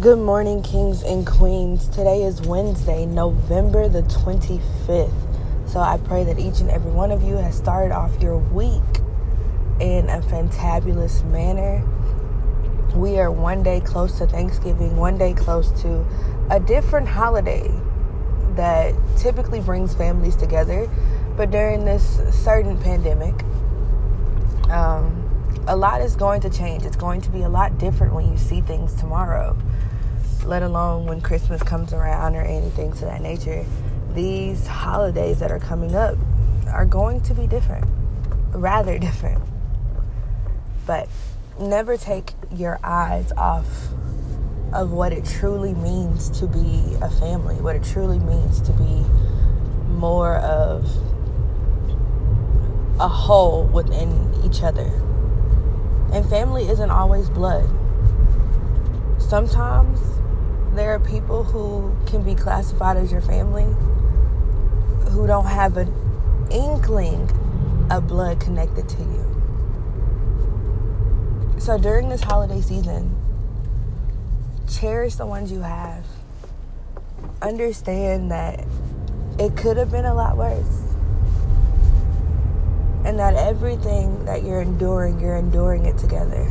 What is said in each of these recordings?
Good morning, kings and queens. Today is Wednesday, November the 25th. So I pray that each and every one of you has started off your week in a fantabulous manner. We are one day close to Thanksgiving, one day close to a different holiday that typically brings families together. But during this certain pandemic, um, a lot is going to change. It's going to be a lot different when you see things tomorrow let alone when Christmas comes around or anything to that nature. These holidays that are coming up are going to be different, rather different. But never take your eyes off of what it truly means to be a family, what it truly means to be more of a whole within each other. And family isn't always blood. Sometimes there are people who can be classified as your family who don't have an inkling of blood connected to you. So during this holiday season, cherish the ones you have. Understand that it could have been a lot worse. And that everything that you're enduring, you're enduring it together.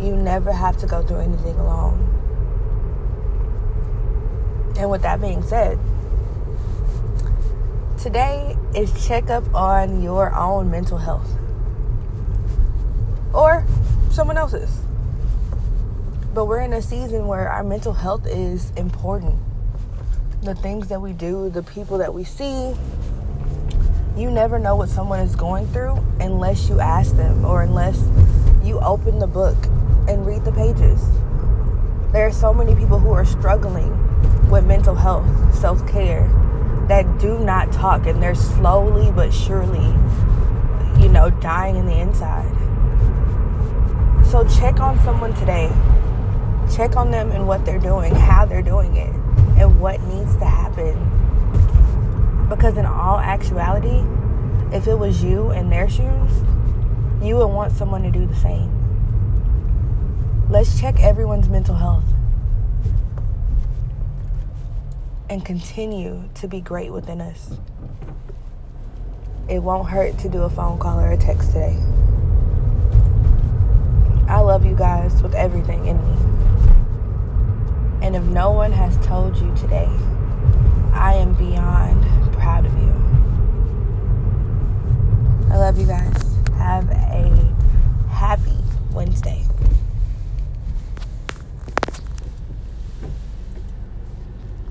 You never have to go through anything alone. And with that being said, today is check up on your own mental health or someone else's. But we're in a season where our mental health is important. The things that we do, the people that we see, you never know what someone is going through unless you ask them or unless you open the book and read the pages. There are so many people who are struggling with mental health, self care, that do not talk and they're slowly but surely, you know, dying in the inside. So check on someone today. Check on them and what they're doing, how they're doing it, and what needs to happen. Because in all actuality, if it was you in their shoes, you would want someone to do the same. Let's check everyone's mental health and continue to be great within us. It won't hurt to do a phone call or a text today. I love you guys with everything in me. And if no one has told you today, I am beyond proud of you.